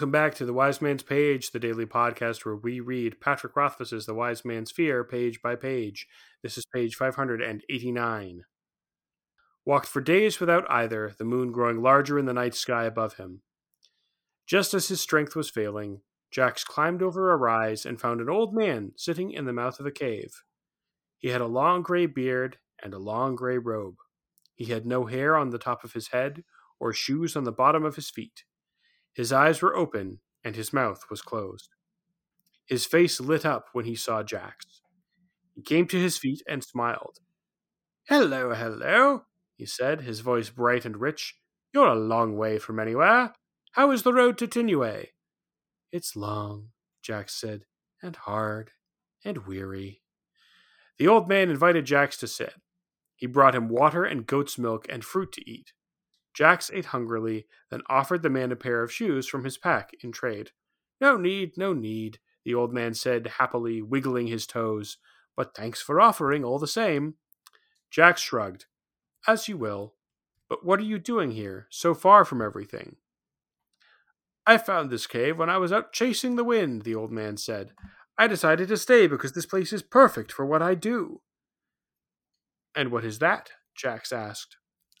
Welcome back to the Wise Man's Page, the daily podcast where we read Patrick Rothfuss's The Wise Man's Fear page by page. This is page 589. Walked for days without either, the moon growing larger in the night sky above him. Just as his strength was failing, Jax climbed over a rise and found an old man sitting in the mouth of a cave. He had a long gray beard and a long gray robe. He had no hair on the top of his head or shoes on the bottom of his feet. His eyes were open and his mouth was closed. His face lit up when he saw Jax. He came to his feet and smiled. Hello, hello, he said, his voice bright and rich. You're a long way from anywhere. How is the road to Tinue? It's long, Jax said, and hard and weary. The old man invited Jax to sit. He brought him water and goat's milk and fruit to eat. Jax ate hungrily, then offered the man a pair of shoes from his pack in trade. No need, no need, the old man said happily, wiggling his toes. But thanks for offering, all the same. Jax shrugged. As you will. But what are you doing here, so far from everything? I found this cave when I was out chasing the wind, the old man said. I decided to stay because this place is perfect for what I do. And what is that? Jax asked.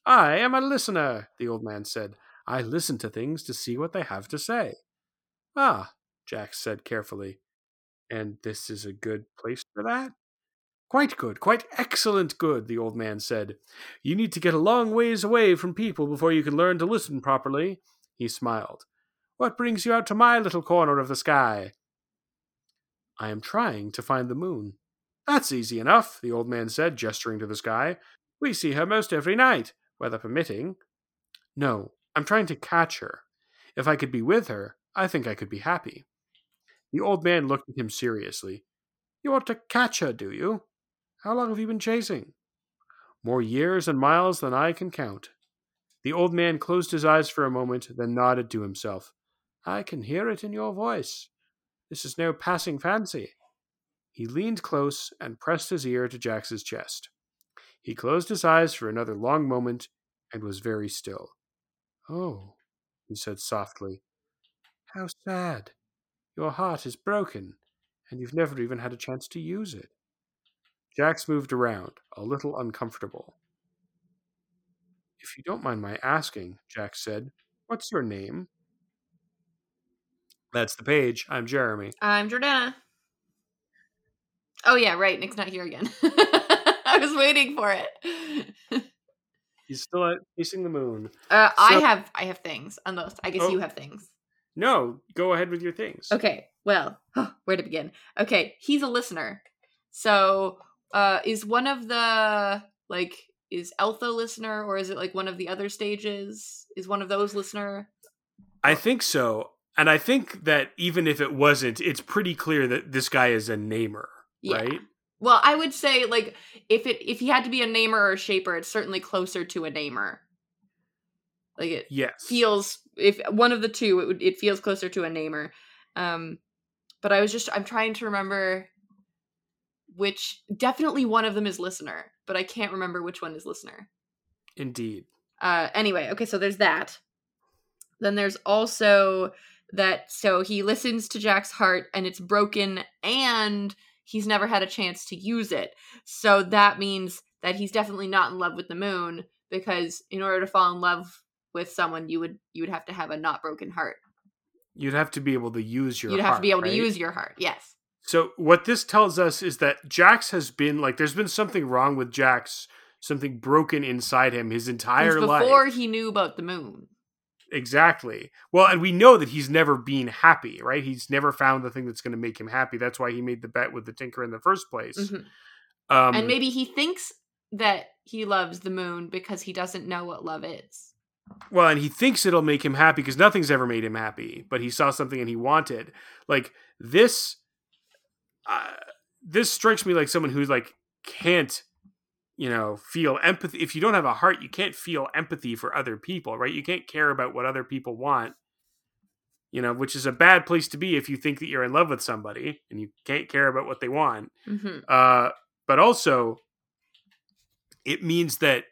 I am a listener, the old man said. I listen to things to see what they have to say. Ah, Jack said carefully. And this is a good place for that? Quite good, quite excellent good, the old man said. You need to get a long ways away from people before you can learn to listen properly. He smiled. What brings you out to my little corner of the sky? I am trying to find the moon. That's easy enough, the old man said, gesturing to the sky. We see her most every night weather permitting. No, I'm trying to catch her. If I could be with her, I think I could be happy. The old man looked at him seriously. You want to catch her, do you? How long have you been chasing? More years and miles than I can count. The old man closed his eyes for a moment, then nodded to himself. I can hear it in your voice. This is no passing fancy. He leaned close and pressed his ear to Jax's chest. He closed his eyes for another long moment and was very still. Oh, he said softly. How sad. Your heart is broken, and you've never even had a chance to use it. Jax moved around, a little uncomfortable. If you don't mind my asking, Jax said, what's your name? That's the page. I'm Jeremy. I'm Jordana. Oh yeah, right. Nick's not here again. I was waiting for it. He's still facing the moon. Uh, so, I have I have things those. I guess oh, you have things. No, go ahead with your things. Okay. Well, where to begin? Okay, he's a listener. So, uh, is one of the like is Eltha listener or is it like one of the other stages? Is one of those listener? I think so. And I think that even if it wasn't, it's pretty clear that this guy is a namer, yeah. right? Well, I would say like if it if he had to be a namer or a shaper, it's certainly closer to a namer. Like it yes. feels if one of the two, it would it feels closer to a namer. Um, but I was just I'm trying to remember which definitely one of them is listener, but I can't remember which one is listener. Indeed. Uh, anyway, okay, so there's that. Then there's also that so he listens to Jack's heart and it's broken and he's never had a chance to use it. So that means that he's definitely not in love with the moon because in order to fall in love with someone you would you would have to have a not broken heart. You'd have to be able to use your You'd have to be able right? to use your heart. Yes. So what this tells us is that Jax has been like there's been something wrong with Jax, something broken inside him his entire before life. Before he knew about the moon. Exactly. Well, and we know that he's never been happy, right? He's never found the thing that's going to make him happy. That's why he made the bet with the Tinker in the first place. Mm-hmm. Um, and maybe he thinks that he loves the moon because he doesn't know what love is. Well, and he thinks it'll make him happy because nothing's ever made him happy, but he saw something and he wanted. Like this uh, this strikes me like someone who's like can't you know feel empathy if you don't have a heart you can't feel empathy for other people right you can't care about what other people want you know which is a bad place to be if you think that you're in love with somebody and you can't care about what they want mm-hmm. uh, but also it means that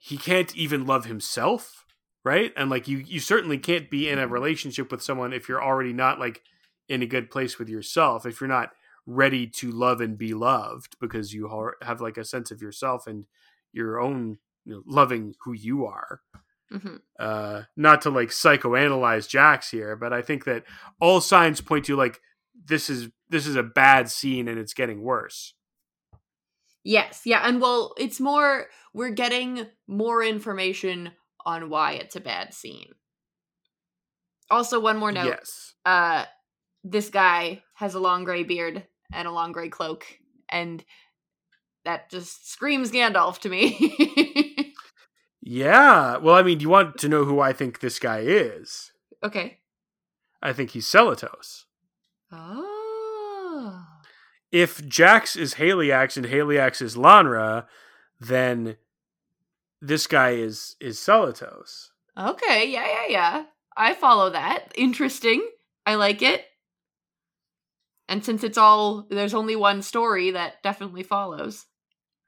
he can't even love himself right? And like you you certainly can't be in a relationship with someone if you're already not like in a good place with yourself, if you're not ready to love and be loved because you have like a sense of yourself and your own you know, loving who you are. Mm-hmm. Uh, not to like psychoanalyze Jax here, but I think that all signs point to like this is this is a bad scene and it's getting worse. Yes, yeah, and well, it's more we're getting more information on why it's a bad scene. Also, one more note. Yes. Uh, this guy has a long gray beard and a long gray cloak, and that just screams Gandalf to me. yeah. Well, I mean, do you want to know who I think this guy is? Okay. I think he's Selitos. Oh. If Jax is Haliax and Haliax is Lanre, then this guy is is Selitos. Okay, yeah, yeah, yeah. I follow that. Interesting. I like it. And since it's all there's only one story, that definitely follows.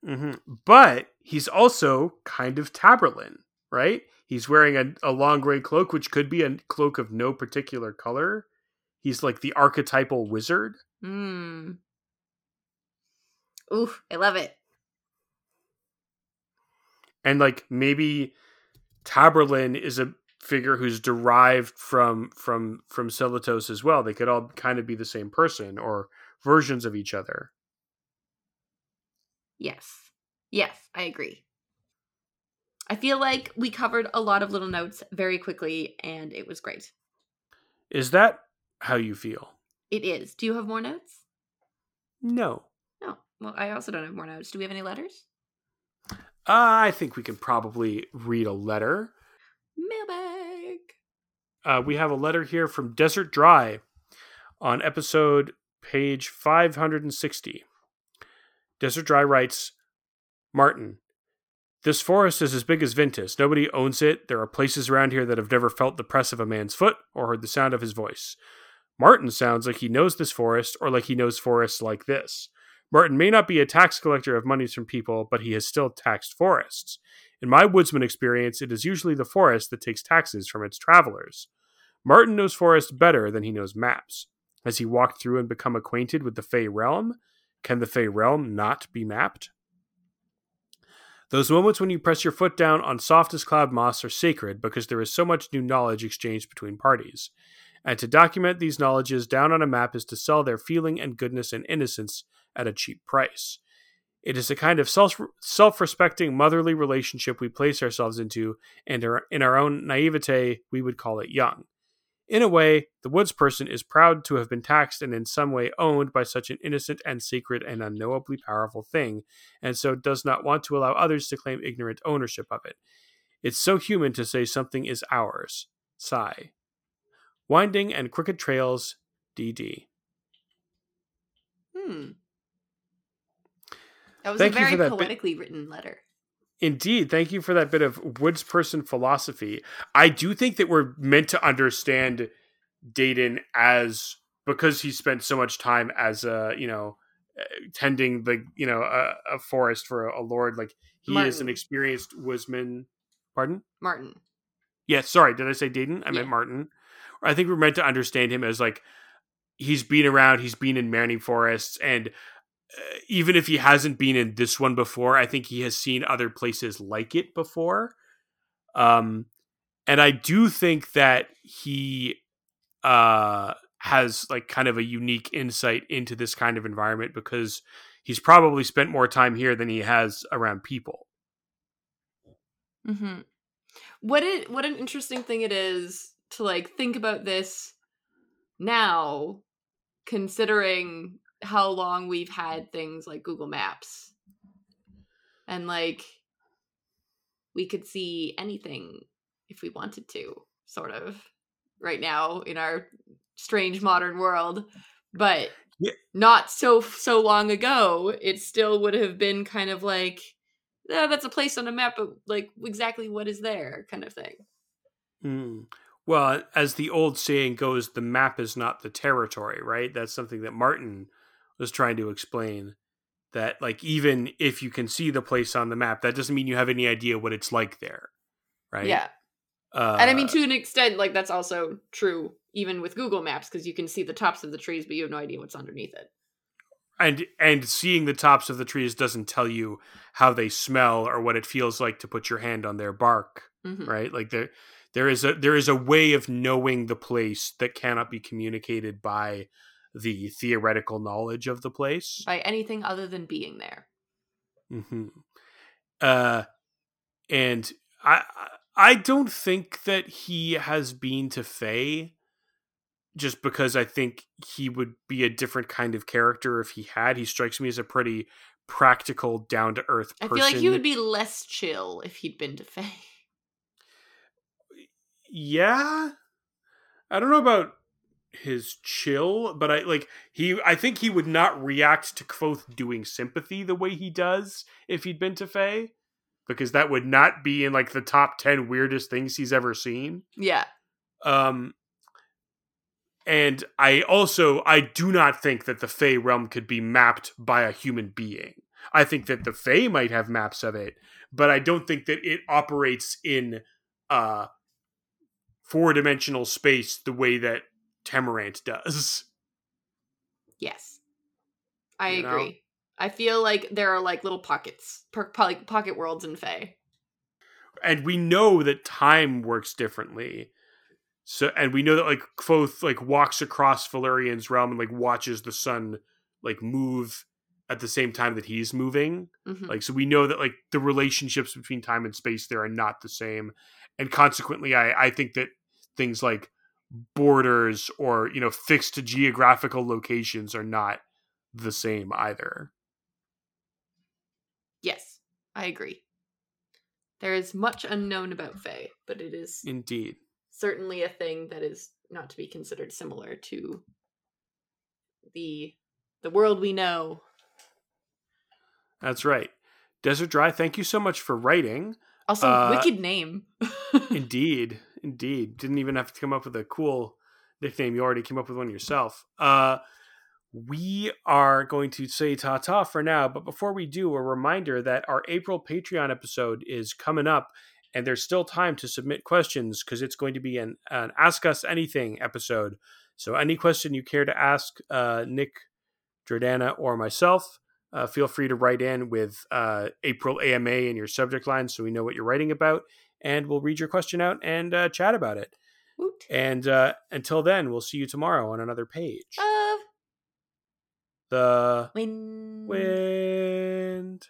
Mm-hmm. But he's also kind of Taborlin, right? He's wearing a, a long gray cloak, which could be a cloak of no particular color. He's like the archetypal wizard. Hmm. Ooh, I love it. And like maybe Taborlin is a figure who's derived from from from Selitos as well. They could all kind of be the same person or versions of each other. Yes. Yes, I agree. I feel like we covered a lot of little notes very quickly and it was great. Is that how you feel? It is. Do you have more notes? No. No. Well, I also don't have more notes. Do we have any letters? Uh, I think we can probably read a letter. Mailbag. Uh, we have a letter here from Desert Dry on episode page 560. Desert Dry writes Martin, this forest is as big as Vintas. Nobody owns it. There are places around here that have never felt the press of a man's foot or heard the sound of his voice. Martin sounds like he knows this forest or like he knows forests like this. Martin may not be a tax collector of monies from people, but he has still taxed forests. In my woodsman experience, it is usually the forest that takes taxes from its travelers. Martin knows forests better than he knows maps. Has he walked through and become acquainted with the Fae realm? Can the Fae realm not be mapped? Those moments when you press your foot down on softest cloud moss are sacred because there is so much new knowledge exchanged between parties. And to document these knowledges down on a map is to sell their feeling and goodness and innocence at a cheap price. It is a kind of self respecting motherly relationship we place ourselves into, and in our own naivete, we would call it young. In a way, the woods person is proud to have been taxed and in some way owned by such an innocent and secret and unknowably powerful thing, and so does not want to allow others to claim ignorant ownership of it. It's so human to say something is ours. Sigh. Winding and crooked trails, DD. Hmm. That was Thank a very poetically bit. written letter. Indeed. Thank you for that bit of woods person philosophy. I do think that we're meant to understand Dayton as because he spent so much time as a, you know, uh, tending the, you know, a, a forest for a, a, lord. Like he Martin. is an experienced woodsman. Pardon? Martin. Yeah, sorry. Did I say Dayton? I yeah. meant Martin. I think we're meant to understand him as like he's been around, he's been in many forests, and uh, even if he hasn't been in this one before, I think he has seen other places like it before. Um, and I do think that he uh, has like kind of a unique insight into this kind of environment because he's probably spent more time here than he has around people. Hmm. What it what an interesting thing it is to like think about this now, considering how long we've had things like Google Maps. And like we could see anything if we wanted to, sort of, right now in our strange modern world. But yeah. not so so long ago, it still would have been kind of like, yeah, that's a place on a map, but like exactly what is there, kind of thing. Mm. Well, as the old saying goes, the map is not the territory, right? That's something that Martin was trying to explain that like even if you can see the place on the map that doesn't mean you have any idea what it's like there right yeah Uh, and I mean, to an extent, like that's also true even with Google Maps because you can see the tops of the trees, but you have no idea what's underneath it. and and seeing the tops of the trees doesn't tell you how they smell or what it feels like to put your hand on their bark, Mhm. right? Like there there is a there is a way of knowing the place that cannot be communicated by the theoretical knowledge of the place. By anything other than being there. hmm Uh, and I I don't think that he has been to Fae, just because I think he would be a different kind of character if he had. He strikes me as a pretty practical, down to earth I feel like he would be less chill if he'd been to Fae. Yeah, I don't know about his chill, but I like he. I think he would not react to Kvothe doing sympathy the way he does if he'd been to Fae, because that would not be in like the top ten weirdest things he's ever seen. Yeah. Um, and I also I do not think that the Fae realm could be mapped by a human being. I think that the Fae might have maps of it, but I don't think that it operates in uh four dimensional space the way that Temerant does. Yes. I You know? agree. I feel like there are like little pockets, per- like pocket worlds in Fae. And we know that time works differently. So and we know that like Kvothe like walks across Felurian's realm and like watches the sun like move at the same time that he's moving. Mhm. Like so we know that like the relationships between time and space there are not the same. And consequently I I think that things like borders or you know fixed geographical locations are not the same either. Yes, I agree. There is much unknown about Fae, but it is Indeed. certainly a thing that is not to be considered similar to the the world we know. That's right. Desert Dry, thank you so much for writing. Also, Uh, wicked name. Indeed, indeed. Didn't even have to come up with a cool nickname. You already came up with one yourself. Uh, we are going to say ta ta for now, but before we do, a reminder that our April Patreon episode is coming up, and there's still time to submit questions because it's going to be an, an Ask Us Anything episode. So, any question you care to ask uh, Nick, Jordana, or myself, uh, feel free to write in with uh, April AMA in your subject line so we know what you're writing about and we'll read your question out and uh, chat about it. Woot. And uh, until then, we'll see you tomorrow on another page. Of The wind. wind.